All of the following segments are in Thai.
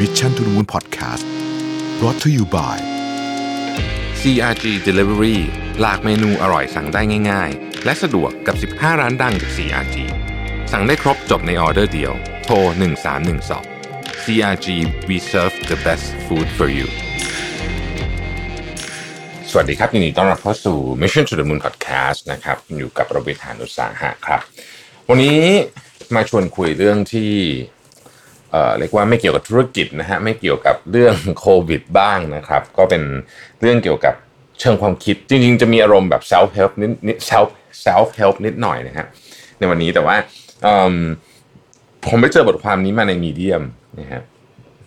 Mission to the Moon Podcast brought to you by CRG Delivery หลากเมนูอร่อยสั่งได้ง่าย ๆ และสะดวกกับ 15 ร้านดังจาก CRG สั่งได้ครบจบในออเดอร์เดียว โทร 1312 CRG we serve the best food for you สวัสดีครับยินดีต้อนรับเข้าสู่ Mission to the Moon Podcast นะครับ อยู่กับระเบิดหานุสาหะครับ วันนี้มาชวนคุยเรื่องที่ เออเรียกว่าไม่เกี่ยวกับธุรกิจนะฮะไม่เกี่ยวกับเรื่องโควิดบ้างนะครับ ก็เป็นเรื่องเกี่ยวกับเชิงความคิดจริง ๆ จะมีอารมณ์แบบ self help นิดนิด self self help นิดหน่อยนะฮะในวันนี้แต่ว่าผมไปเจอบทความนี้มาในมีเดียมนะฮะ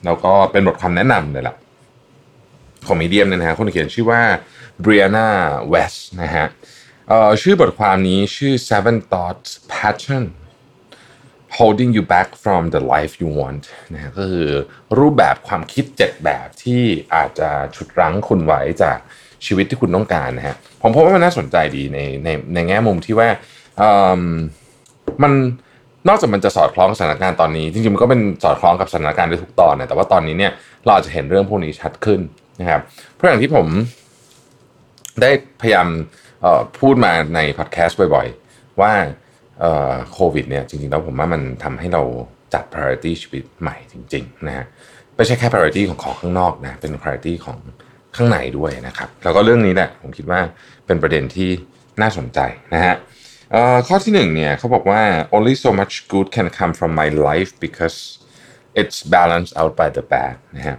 แล้วก็เป็นบทความแนะนำเลยล่ะของมีเดียมนะฮะคนเขียนชื่อว่า Brianna West นะฮะชื่อบทความนี้ชื่อ Seven Thoughts Pattern holding you back from the life you want นะก็คือรูปแบบความคิด 7 แบบที่อาจจะฉุดรั้งคุณไว้จากชีวิตที่คุณต้องการนะฮะผมพบว่ามันน่าสนใจดีในในในแง่มุมที่ว่าอมมันนอกจากมันจะสอดคล้องสถานการณ์ตอนนี้ จริงๆมันก็เป็นสอดคล้องกับสถานการณ์ในทุกตอนนะแต่ว่าตอนนี้เนี่ยเราอาจจะเห็นเรื่องพวกนี้ชัดขึ้นนะครับเพราะอย่างที่ผมได้พยายามพูดมาในพอดแคสต์บ่อย ๆ ว่า โควิดเนี่ยจริงๆแล้วผมว่ามันทำให้เราจัด priority ชีวิตใหม่จริงๆนะฮะไม่ใช่แค่ priority ของของข้างนอกนะเป็น priority ของข้างในด้วยนะครับแล้วก็เรื่องนี้แหละผมคิดว่าเป็นประเด็นที่น่าสนใจนะฮะข้อที่หนึ่งเนี่ยเขาบอกว่า only so much good can come from my life because it's balanced out by the bad นะฮะ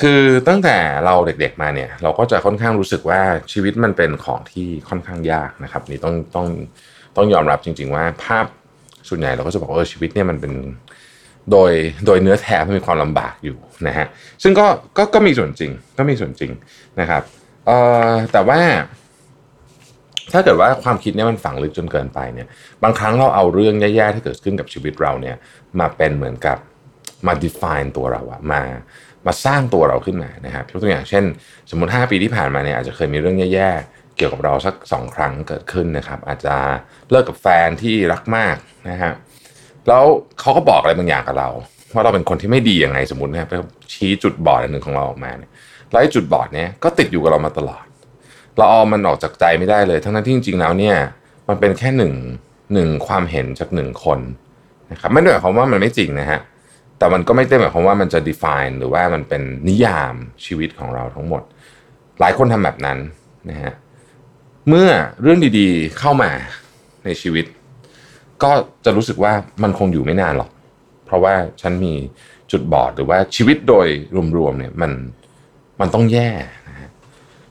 คือตั้งแต่เราเด็กๆมาเนี่ย เราก็จะค่อนข้างรู้สึกว่าชีวิตมันเป็นของที่ค่อนข้างยากนะครับ นี่ต้องต้อง ต้องยอมรับจริง ๆ ว่าภาพส่วนใหญ่เราก็จะบอกว่าชีวิตเนี่ยมันเป็นโดยโดยเนื้อแท้มันมีความลำบากอยู่นะฮะซึ่งก็ก็ก็มีส่วนจริงก็มีส่วนจริงนะครับเอ่อแต่ว่า ถ้าเกิดว่าความคิดเนี่ยมันฝังลึกจนเกินไปเนี่ย บางครั้งเราเอาเรื่องแย่ๆที่เกิดขึ้นกับชีวิตเราเนี่ย มาเป็นเหมือนกับมา define ตัวเราอะมามาสร้างตัวเราขึ้นมานะครับยกตัวอย่างเช่น สมมติ 5 ปีที่ผ่านมาเนี่ยอาจจะเคยมีเรื่องแย่ๆ เกี่ยวกับเราสักสองครั้งเกิดขึ้นนะครับ อาจจะเลิกกับแฟนที่รักมากนะฮะแล้วเขาก็บอกอะไรบางอย่างกับเราว่าเราเป็นคนที่ไม่ดียังไงสมมตินะไปชี้จุดบอดอันหนึ่งของเราออกมาเนี่ยแล้วจุดบอดเนี้ยก็ติดอยู่กับเรามาตลอด เราเอามันออกจากใจไม่ได้เลย ทั้งนั้นที่จริงๆแล้วเนี่ย มันเป็นแค่หนึ่งหนึ่งความเห็นจากหนึ่งคนนะครับไม่ได้หมายความว่ามันไม่จริงนะฮะแต่มันก็ไม่ได้หมายความว่ามันจะ define หรือว่ามันเป็นนิยามชีวิตของเราทั้งหมด หลายคนทำแบบนั้นนะฮะ เมื่อเรื่องดีๆเข้ามาในชีวิต ก็จะรู้สึกว่ามันคงอยู่ไม่นานหรอก เพราะว่าฉันมีจุดบอดหรือว่าชีวิตโดยรวมๆเนี่ยมันมันต้องแย่นะฮะ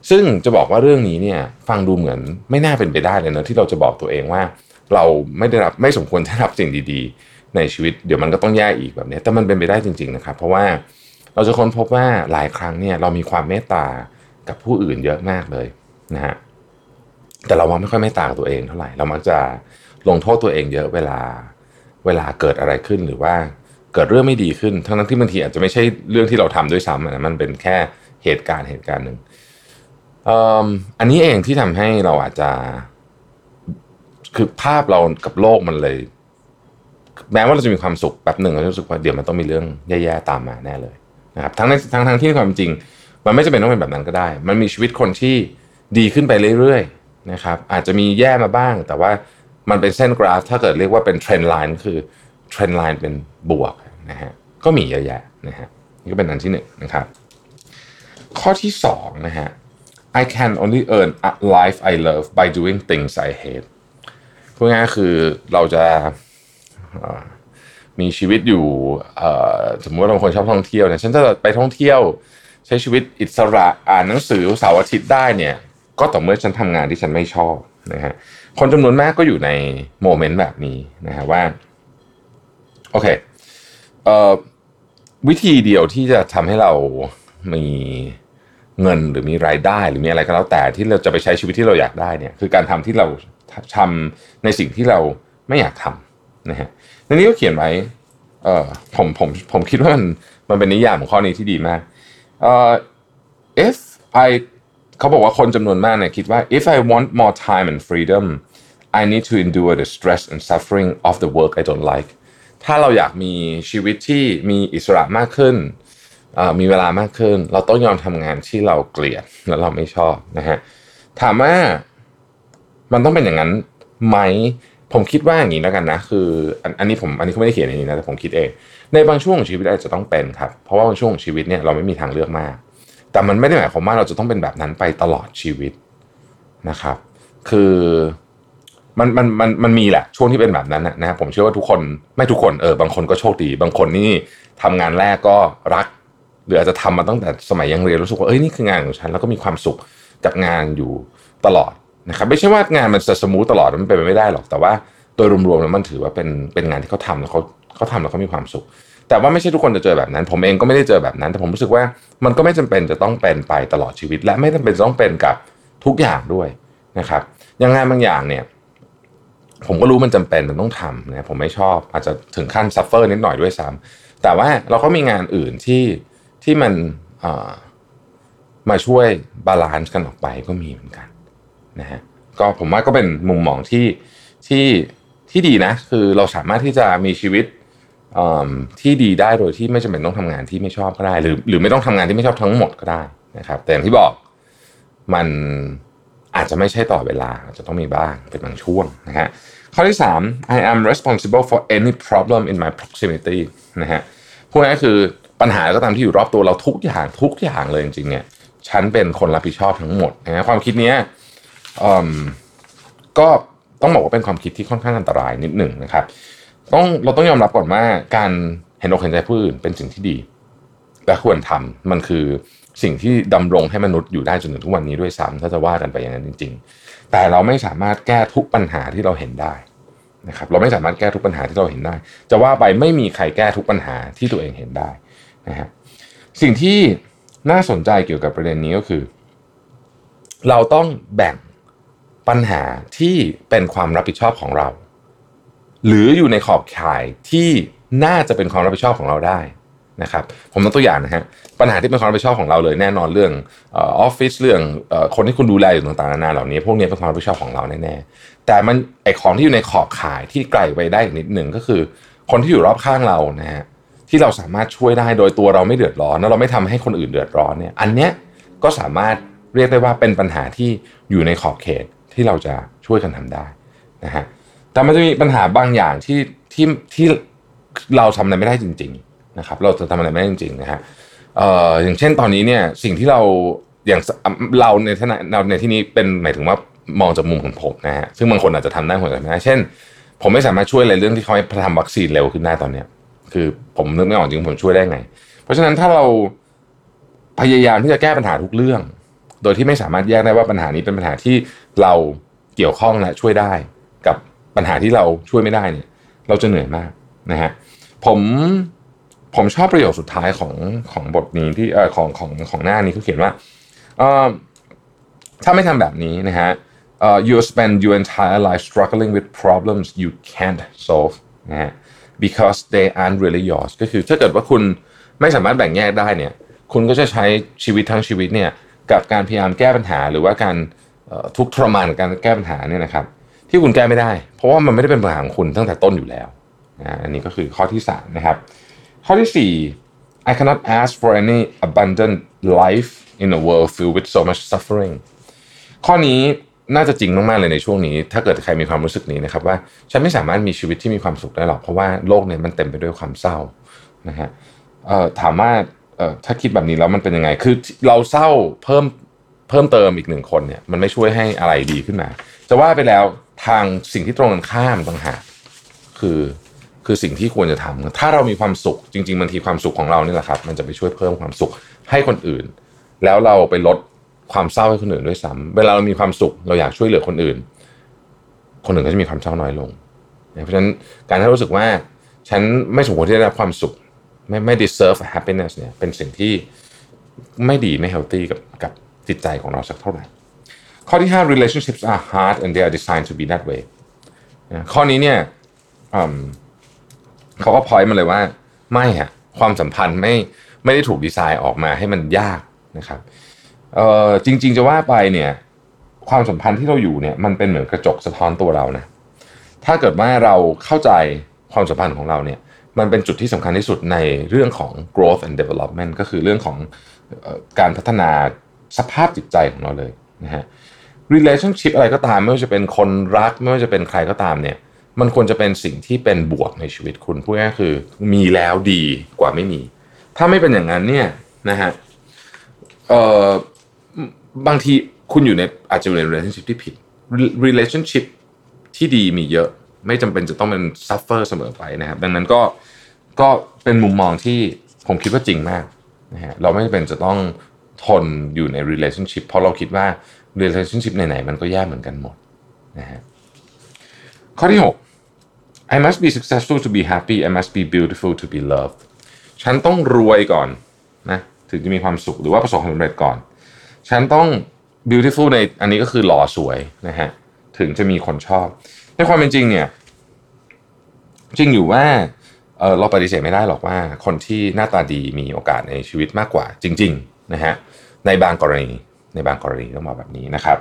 ซึ่งจะบอกว่าเรื่องนี้เนี่ยฟังดูเหมือนไม่น่าเป็นไปได้เลยนะที่เราจะบอกตัวเองว่า เราไม่ได้รับไม่สมควรได้รับสิ่งดีๆ ในชีวิตเดี๋ยวมันก็ต้องแย่อีกแบบนี้แต่มันเป็นไปได้จริง ๆนะครับ เพราะว่าเราจะค้นพบว่าหลายครั้งเนี่ยเรามีความเมตตากับผู้อื่นเยอะมากเลยนะฮะ แต่เรามักไม่ค่อยเมตตากับตัวเองเท่าไหร่เรามักจะลงโทษตัวเองเยอะเวลาเวลาเกิดอะไรขึ้นหรือว่าเกิดเรื่องไม่ดีขึ้น ทั้งนั้นที่บางทีอาจจะไม่ใช่เรื่องที่เราทำด้วยซ้ำนะมันเป็นแค่เหตุการณ์เหตุการณ์หนึ่งอันนี้เองที่ทำให้เราอาจจะคือภาพเรากับโลกมันเลย แม้ว่าเราจะมีความสุขแป๊บหนึ่งเราจะรู้สึกว่าเดี๋ยวมันต้องมีเรื่องแย่ๆตามมาแน่เลยนะครับทั้งในทั้งทั้งที่ความจริง มันไม่จำเป็นต้องเป็นแบบนั้นก็ได้ มันมีชีวิตคนที่ดีขึ้นไปเรื่อยๆ นะครับอาจจะมีแย่มาบ้าง แต่ว่ามันเป็นเส้นกราฟ ถ้าเกิดเรียกว่าเป็น trend line คือ trend line เป็นบวกนะฮะก็มีเยอะแยะนะฮะนี่ก็เป็นอันที่หนึ่งนะครับ ข้อที่สองนะฮะ I can only earn a life I love by doing things I hate พูดง่ายคือเราจะมีชีวิตอยู่สมมติว่าเราคนชอบท่องเที่ยวเนี่ยฉันจะไปท่องเที่ยวใช้ชีวิตอิสระอ่านหนังสือเสาร์อาทิตย์ได้เนี่ย ก็ต่อเมื่อฉันทำงานที่ฉันไม่ชอบนะฮะคนจำนวนมากก็อยู่ในโมเมนต์แบบนี้นะฮะว่าโอเคเอ่อวิธีเดียวที่จะทำให้เรามีเงินหรือมีรายได้หรือมีอะไรก็แล้วแต่ที่เราจะไปใช้ชีวิตที่เราอยากได้เนี่ยคือการทำที่เราทำในสิ่งที่เราไม่อยากทำนะฮะในนี้ก็เขียนไว้เออผมผมผมคิดว่ามันมันเป็นนิยามของข้อนี้ที่ดีมากเอ่อ if I เขาบอกว่าคนจำนวนมากเนี่ยคิดว่า if I want more time and freedom I need to endure the stress and suffering of the work I don't like ถ้าเราอยากมีชีวิตที่มีอิสระมากขึ้น มีเวลามากขึ้น เราต้องยอมทำงานที่เราเกลียดและเราไม่ชอบนะฮะ ถามว่ามันต้องเป็นอย่างนั้นไหม ผมคิดว่าอย่างนี้แล้วกันนะ คืออันนี้ผมอันนี้เขาไม่ได้เขียนในนี้นะแต่ผมคิดเอง ในบางช่วงของชีวิตอาจจะต้องเป็นครับ เพราะว่าบางช่วงของชีวิตเนี่ยเราไม่มีทางเลือกมาก แต่มันไม่ได้หมายความว่าเราจะต้องเป็นแบบนั้นไปตลอดชีวิตนะครับ คือมันมันมันมันมีแหละช่วงที่เป็นแบบนั้นนะนะผมเชื่อว่าทุกคนไม่ทุกคนเออบางคนก็โชคดี บางคนนี่ทำงานแรกก็รัก หรืออาจจะทำมาตั้งแต่สมัยยังเรียนรู้สึกว่าเอ้ยนี่คืองานของฉันแล้วก็มีความสุขกับงานอยู่ตลอดนะครับไม่ใช่ว่างานมันจะ smooth ตลอดมันเป็นไปไม่ได้หรอกแต่ว่าโดยรวมๆแล้วมันถือว่าเป็นเป็นงานที่เขาทำแล้วเขาเขาทำแล้วเขามีความสุข แต่ว่าไม่ใช่ทุกคนจะเจอแบบนั้น ผมเองก็ไม่ได้เจอแบบนั้น แต่ผมรู้สึกว่ามันก็ไม่จำเป็นจะต้องเป็นไปตลอดชีวิต และไม่จำเป็นจะต้องเป็นกับทุกอย่างด้วยนะครับอย่างงานบางอย่างเนี่ย ผมก็รู้มันจำเป็นมันต้องทำนะผมไม่ชอบอาจจะถึงขั้น suffer นิดหน่อยด้วยซ้ำแต่ว่าเราก็มีงานอื่นที่ที่มันมาช่วย balance กันออกไปก็มีเหมือนกันนะฮะก็ผมว่าก็เป็นมุมมองที่ที่ที่ดีนะ คือเราสามารถที่จะมีชีวิต ที่ดีได้โดยที่ไม่จำเป็นต้องทำงานที่ไม่ชอบก็ได้ หรือ หรือไม่ต้องทำงานที่ไม่ชอบทั้งหมดก็ได้นะครับ แต่อย่างที่บอกมันอาจจะไม่ใช่ตลอดเวลาอาจจะต้องมีบ้างเป็นบางช่วงนะฮะข้อที่ 3 I am responsible for any problem in my proximity นะฮะพูดง่ายๆคือปัญหาก็ตามที่อยู่รอบตัวเราทุกอย่างทุกอย่างเลยจริงๆเนี่ยฉันเป็นคนรับผิดชอบทั้งหมดนะฮะความคิดนี้ก็ต้องบอกว่าเป็นความคิดที่ค่อนข้างอันตรายนิดหนึ่งนะครับ ต้องเราต้องยอมรับก่อนว่าการเห็นอกเห็นใจผู้อื่นเป็นสิ่งที่ดี และควรทำมันคือสิ่งที่ดำรงให้มนุษย์อยู่ได้จนถึงทุกวันนี้ด้วยซ้ำถ้าจะว่ากันไปอย่างนั้นจริง ๆ แต่เราไม่สามารถแก้ทุกปัญหาที่เราเห็นได้นะครับเราไม่สามารถแก้ทุกปัญหาที่เราเห็นได้ จะว่าไปไม่มีใครแก้ทุกปัญหาที่ตัวเองเห็นได้นะฮะสิ่งที่น่าสนใจเกี่ยวกับประเด็นนี้ก็คือ เราต้องแบ่งปัญหาที่เป็นความรับผิดชอบของเรา หรืออยู่ในขอบข่ายที่น่าจะเป็นความรับผิดชอบของเราได้นะครับผมยกตัวอย่างนะฮะปัญหาที่เป็นความรับผิดชอบของเราเลยแน่นอนเรื่องออฟฟิศเรื่องอคนที่คุณดูแลอยู่ต่างๆนานาเหล่านี้ พวกนี้เป็นความรับผิดชอบของเราแน่ๆแต่มันไอของที่อยู่ในขอบข่ายที่ไกลไปได้อีกนิดหนึ่งก็คือ คนที่อยู่รอบข้างเรานะฮะที่เราสามารถช่วยได้โดยตัวเราไม่เดือดร้อนแล้วเราไม่ทำให้คนอื่นเดือดร้อนเนี่ยอันเนี้ยก็สามารถเรียกได้ว่าเป็นปัญหาที่อยู่ในขอบเขตที่เราจะช่วยกันทำได้นะฮะ แต่มันจะมีปัญหาบางอย่างที่ที่ที่เราทำอะไรไม่ได้จริง ๆนะครับ เราจะทำอะไรไม่ได้จริงๆนะฮะเอ่ออย่างเช่นตอนนี้เนี่ยสิ่งที่เราอย่างเราในฐานะเราในที่นี้เป็นหมายถึงว่ามองจากมุมของผมนะฮะซึ่งบางคนอาจจะทำได้คนอาจจะไม่ได้เช่น ผมไม่สามารถช่วยอะไรเรื่องที่เขาให้ทำวัคซีนเร็วขึ้นได้ตอนเนี้ย คือผมนึกไม่ออกจริงผมช่วยได้ไง เพราะฉะนั้นถ้าเราพยายามที่จะแก้ปัญหาทุกเรื่อง โดยที่ไม่สามารถแยกได้ว่าปัญหานี้เป็นปัญหาที่เราเกี่ยวข้องและช่วยได้ ปัญหาที่เราช่วยไม่ได้เนี่ย เราจะเหนื่อยมากนะฮะผมผมชอบประโยคสุดท้ายของของบทนี้ที่เออของของของหน้านี้เขาเขียนว่าเออถ้าไม่ทำแบบนี้นะฮะเอ่อ you spend your entire life struggling with problems you can't solve นะฮะ because they aren't really yours ก็คือถ้าเกิดว่าคุณไม่สามารถแบ่งแยกได้เนี่ย คุณก็จะใช้ชีวิตทั้งชีวิตเนี่ยกับการพยายามแก้ปัญหาหรือว่าการทุกข์ทรมานกับการแก้ปัญหาเนี่ยนะครับ ที่คุณแก้ไม่ได้ เพราะว่ามันไม่ได้เป็นปัญหาของคุณตั้งแต่ต้นอยู่แล้วนะอันนี้ก็คือข้อที่สามนะครับ ข้อที่สี่ I cannot ask for any abundant life in a world filled with so much suffering ข้อนี้น่าจะจริงมาก ๆ เลยในช่วงนี้ ถ้าเกิดใครมีความรู้สึกนี้นะครับว่าฉันไม่สามารถมีชีวิตที่มีความสุขได้หรอกเพราะว่าโลกเนี่ยมันเต็มไปด้วยความเศร้านะฮะถามว่าถ้าคิดแบบนี้แล้วมันเป็นยังไง คือเราเศร้าเพิ่มเพิ่มเติมอีกหนึ่งคนเนี่ยมันไม่ช่วยให้อะไรดีขึ้นมา จะว่าไปแล้ว ทางสิ่งที่ตรงกันข้ามต่างหากคือคือสิ่งที่ควรจะทำถ้าเรามีความสุขจริงๆบางทีความสุขของเรานี่แหละครับ มันจะไปช่วยเพิ่มความสุขให้คนอื่น แล้วเราไปลดความเศร้าให้คนอื่นด้วยซ้ำเวลาเรามีความสุขเราอยากช่วยเหลือคนอื่น คนอื่นก็จะมีความเศร้าน้อยลง เพราะฉะนั้นการที่รู้สึกว่าฉันไม่สมควรที่จะได้รับความสุข ไม่ไม่ deserve happiness เนี่ยเป็นสิ่งที่ไม่ดีไม่ healthy กับกับจิตใจของเราสักเท่าไหร่ ข้อที่ 5 relationships are hard and they are designed to be that way ข้อนี้เนี่ยเขาก็พอยมาเลยว่าไม่ฮะความสัมพันธ์ไม่ไม่ได้ถูกดีไซน์ออกมาให้มันยากนะครับจริง ๆ จะว่าไปเนี่ยความสัมพันธ์ที่เราอยู่เนี่ยมันเป็นเหมือนกระจกสะท้อนตัวเรานะถ้าเกิดว่าเราเข้าใจความสัมพันธ์ของเราเนี่ยมันเป็นจุดที่สำคัญที่สุดในเรื่องของ growth and development ก็คือเรื่องของการพัฒนาสภาพจิตใจของเราเลยนะฮะ relationship อะไรก็ตาม ไม่ว่าจะเป็นคนรัก ไม่ว่าจะเป็นใครก็ตามเนี่ย มันควรจะเป็นสิ่งที่เป็นบวกในชีวิตคุณพูดง่ายคือ มีแล้วดีกว่าไม่มี ถ้าไม่เป็นอย่างนั้นเนี่ยนะฮะเอ่อบางทีคุณอยู่ในอาจจะอยู่ใน relationship ที่ผิด relationship ที่ดีมีเยอะ ไม่จำเป็นจะต้องเป็น suffer เสมอไปนะครับ ดังนั้นก็ก็เป็นมุมมองที่ผมคิดว่าจริงมากนะฮะเราไม่จำเป็นจะต้องทนอยู่ใน relationship เพราะเราคิดว่า relationship ไหนๆมันก็แย่เหมือนกันหมดนะฮะข้อที่ 6 I must be successful to be happy I must be beautiful to be loved ฉันต้องรวยก่อนนะถึงจะมีความสุขหรือว่าประสบความสำเร็จก่อน ฉันต้อง beautiful ในอันนี้ก็คือหล่อสวยนะฮะถึงจะมีคนชอบ ในความเป็นจริงเนี่ย จริงอยู่ว่าเเราปฏิเสธไม่ได้หรอกว่าคนที่หน้าตาดีมีโอกาสในชีวิตมากกว่าจริง ๆ นะฮะในบางกรณี ในบางกรณีต้องบอกแบบนี้นะครับ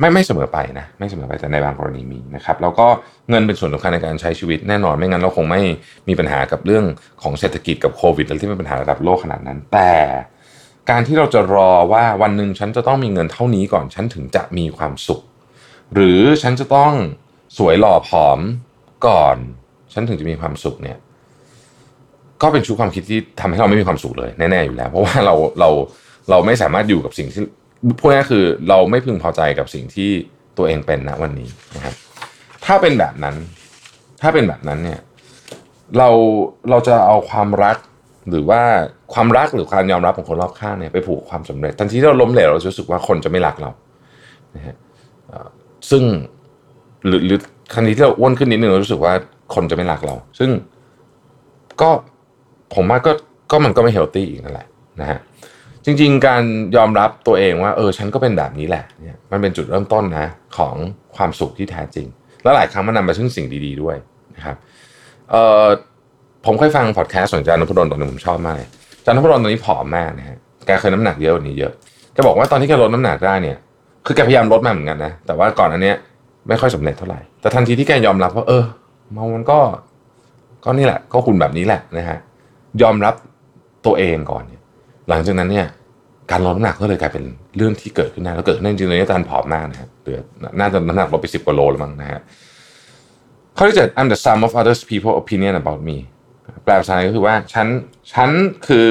ไม่ไม่เสมอไปนะไม่เสมอไปแต่ในบางกรณีมีนะครับแล้วก็เงินเป็นส่วนสำคัญในการใช้ชีวิตแน่นอนไม่งั้นเราคงไม่มีปัญหากับเรื่องของเศรษฐกิจกับโควิดอะไรที่เป็นปัญหาระดับโลกขนาดนั้น แต่การที่เราจะรอว่าวันหนึ่งฉันจะต้องมีเงินเท่านี้ก่อนฉันถึงจะมีความสุข หรือฉันจะต้องสวยหล่อผอมก่อน ฉันถึงจะมีความสุขเนี่ยก็เป็นชุดความคิดที่ทำให้เราไม่มีความสุขเลยแน่ๆอยู่แล้ว เพราะว่าเราเรา เราไม่สามารถอยู่กับสิ่งที่พูดง่ายคือเราไม่พึงพอใจกับสิ่งที่ตัวเองเป็นณวันนี้นะครับ ถ้าเป็นแบบนั้น ถ้าเป็นแบบนั้นเนี่ย เราเราจะเอาความรักหรือว่าความรักหรือความยอมรับของคนรอบข้างเนี่ยไปผูกความสำเร็จ ทันทีที่เราล้มเหลวเราจะรู้สึกว่าคนจะไม่รักเรานะฮะซึ่งหรือหรือทันทีที่เราอ้วนขึ้นนิดนึงเรารู้สึกว่าคนจะไม่รักเรา ซึ่งก็ผมว่าก็ก็มันก็ไม่เฮลตี้อีกนั่นแหละนะฮะ จริง ๆ การยอมรับตัวเองว่า เออ ฉันก็เป็นแบบนี้แหละเนี่ยมันเป็นจุดเริ่มต้นนะของความสุขที่แท้จริง และหลายครั้งมันนำมาซึ่งสิ่งดี ๆ ด้วยนะครับเอ่อผมเคยฟังพอดแคสต์ของอาจารย์นพดลตอนนึงผมชอบมากเลยอาจารย์นพดลตอนนี้ผอมมากนะฮะแกเคยน้ำหนักเยอะกว่านี้เยอะแกบอกว่าตอนที่แกลดน้ำหนักได้เนี่ย คือแกพยายามลดมาเหมือนกันนะแต่ว่าก่อนอันเนี้ยไม่ค่อยสำเร็จเท่าไหร่แต่ทันทีที่แกยอมรับว่าเออมันก็ก็นี่แหละ ก็คุณแบบนี้แหละนะฮะยอมรับตัวเองก่อนเนี่ยหลังจากนั้นเนี่ย การลดน้ำหนักก็เลยกลายเป็นเรื่องที่เกิดขึ้นได้แล้วเกิดขึ้นได้จริงๆตอนนี้อาจารย์ผอมมากนะฮะเหลือน่าจะน้ำหนักลดไปสิบกว่าโลแล้วมั้งนะฮะข้อที่เจ็ด I'm the sum of others people opinion about me แปลภาษาไทยก็คือว่าฉันฉันคือ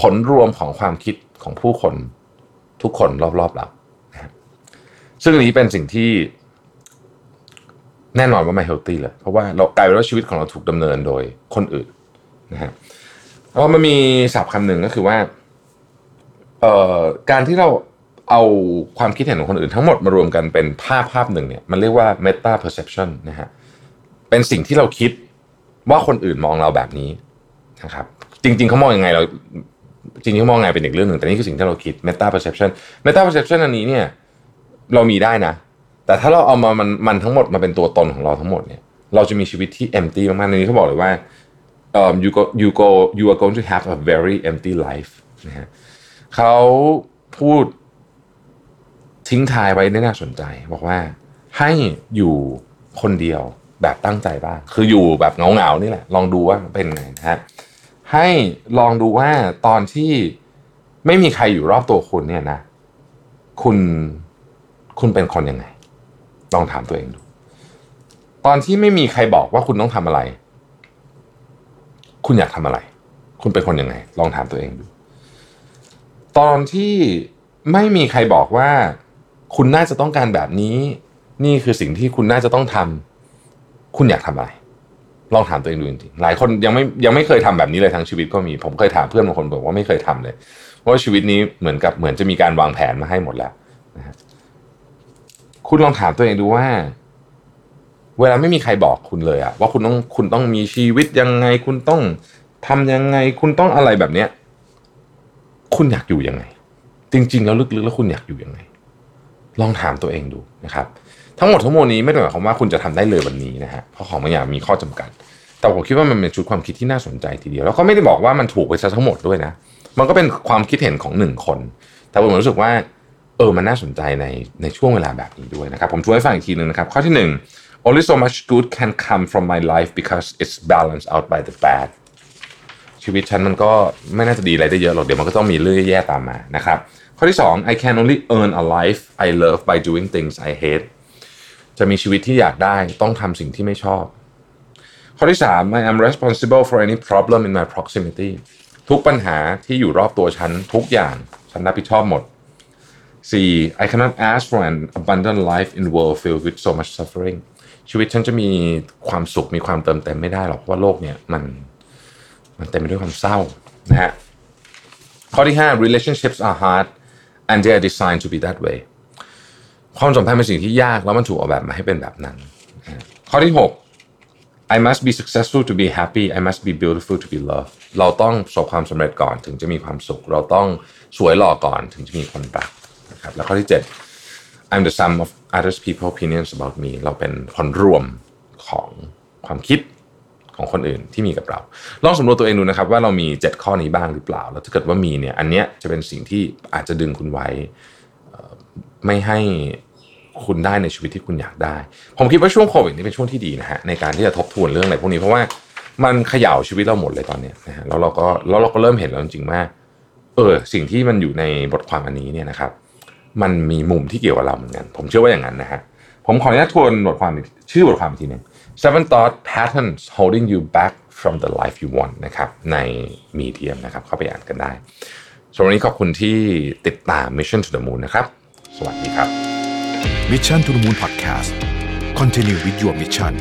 ผลรวมของความคิดของผู้คนทุกคนรอบๆเรานะะซึ่งอันนี้เป็นสิ่งที่แน่นอนว่าไม่เฮลตี้เลย เพราะว่าเรากลายเป็นว่าชีวิตของเราถูกดำเนินโดยคนอื่นนะฮะแล้วมันมีศัพท์คำหนึ่งก็คือว่า การที่เราเอาความคิดเห็นของคนอื่นทั้งหมดมารวมกันเป็นภาพภาพหนึ่งเนี่ยมันเรียกว่า meta perception นะฮะเป็นสิ่งที่เราคิดว่าคนอื่นมองเราแบบนี้นะครับจริง ๆเขามองยังไงเราจริงๆเขามองไงเป็นอีกเรื่องหนึ่งแต่นี่คือสิ่งที่เราคิด meta perception meta perception อันนี้เนี่ยเรามีได้นะ แต่ถ้าเราเอามามันมันทั้งหมดมาเป็นตัวตนของเราทั้งหมดเนี่ยเราจะมีชีวิตที่ empty มากๆในนี้เขาบอกเลยว่าเอ่อ you go you go you are going to have a very empty life นะฮะ เขาพูดทิ้งทายไว้ได้น่าสนใจ บอกว่าให้อยู่คนเดียวแบบตั้งใจบ้าง คืออยู่แบบเงาๆนี่แหละ ลองดูว่าเป็นไงนะฮะให้ลองดูว่าตอนที่ไม่มีใครอยู่รอบตัวคุณเนี่ยนะ คุณคุณเป็นคนยังไง ลองถามตัวเองดู ตอนที่ไม่มีใครบอกว่าคุณต้องทำอะไร คุณอยากทำอะไร คุณเป็นคนยังไง ลองถามตัวเองดู ตอนที่ไม่มีใครบอกว่า คุณน่าจะต้องการแบบนี้ นี่คือสิ่งที่คุณน่าจะต้องทำคุณอยากทำอะไรลองถามตัวเองดูจริงๆหลายคนยังไม่ยังไม่เคยทำแบบนี้เลยทั้งชีวิตก็มี ผมเคยถามเพื่อนบางคนบอกว่าไม่เคยทำเลยเพราะว่าชีวิตนี้เหมือนกับเหมือนจะมีการวางแผนมาให้หมดแล้วนะฮะคุณลองถามตัวเองดูว่า เวลาไม่มีใครบอกคุณเลยอะว่าคุณต้องคุณต้องมีชีวิตยังไง คุณต้องทำยังไง คุณต้องอะไรแบบเนี้ย คุณอยากอยู่ยังไง จริง ๆ แล้วลึกๆ แล้วคุณอยากอยู่ยังไง ลองถามตัวเองดูนะครับ ทั้งหมดทั้งมวลนี้ไม่ได้หมายความว่าคุณจะทำได้เลยวันนี้นะฮะเพราะของบางอย่างมีข้อจำกัด แต่ผมคิดว่ามันเป็นชุดความคิดที่น่าสนใจทีเดียวแล้วก็ไม่ได้บอกว่ามันถูกไปซะทั้งหมดด้วยนะมันก็เป็นความคิดเห็นของหนึ่งคน แต่ผมรู้สึกว่า เออมันน่าสนใจในในช่วงเวลาแบบนี้ด้วยนะครับผมช่วยให้ฟังอีกทีหนึ่งนะครับ ข้อที่หนึ่ง only so much good can come from my life because it's balanced out by the bad ชีวิตฉันมันก็ไม่น่าจะดีอะไรได้เยอะหรอกเดี๋ยวมันก็ต้องมีเรื่องแย่ๆตามมานะครับข้อที่ 2 I can only earn a life I love by doing things I hate จะมีชีวิตที่อยากได้ต้องทำสิ่งที่ไม่ชอบ ข้อที่ 3 I am responsible for any problem in my proximity ทุกปัญหาที่อยู่รอบตัวฉันทุกอย่างฉันรับผิดชอบหมด 4. I cannot ask for an abundant life in world filled with so much suffering ชีวิตฉันจะมีความสุขมีความเติมเต็มไม่ได้หรอกเพราะว่าโลกเนี่ยมัน มันเต็มไปด้วยความเศร้านะฮะข้อที่ 5 relationships are hard and they are designed to be that way ความสัมพันธ์เป็นสิ่งที่ยากแล้วมันถูกออกแบบมาให้เป็นแบบนั้น ข้อที่ 6 I must be successful to be happy I must be beautiful to be loved เราต้องประสบความสำเร็จก่อนถึงจะมีความสุข เราต้องสวยหล่อก่อนถึงจะมีคนรักนะครับแล้วข้อที่ 7 I'm the sum of others people opinions about me เราเป็นผลรวมของความคิด ของคนอื่นที่มีกับเรา ลองสำรวจตัวเองดูนะครับว่าเรามี 7 ข้อนี้บ้างหรือเปล่า แล้วถ้าเกิดว่ามีเนี่ยอันเนี้ยจะเป็นสิ่งที่อาจจะดึงคุณไว้ไม่ให้คุณได้ในชีวิตที่คุณอยากได้ ผมคิดว่าช่วงโควิดนี่เป็นช่วงที่ดีนะฮะในการที่จะทบทวนเรื่องอะไรพวกนี้เพราะว่ามันเขย่าชีวิตเราหมดเลยตอนเนี้ยนะฮะแล้วเราก็แล้วเราก็เริ่มเห็นแล้วจริงๆว่าเออสิ่งที่มันอยู่ในบทความอันนี้เนี่ยนะครับ มันมีมุมที่เกี่ยวกับเราเหมือนกัน ผมเชื่อว่าอย่างนั้นนะฮะผมขออนุญาตทวนบทความชื่อบทความอีกทีหนึง seven thought patterns holding you back from the life you want นะครับในมีเดียมนะครับเข้าไปอ่านกันได้สำหรับวันนี้ขอบคุณที่ติดตาม Mission to the Moon นะครับ สวัสดีครับ Mission to the Moon Podcast Continue with your mission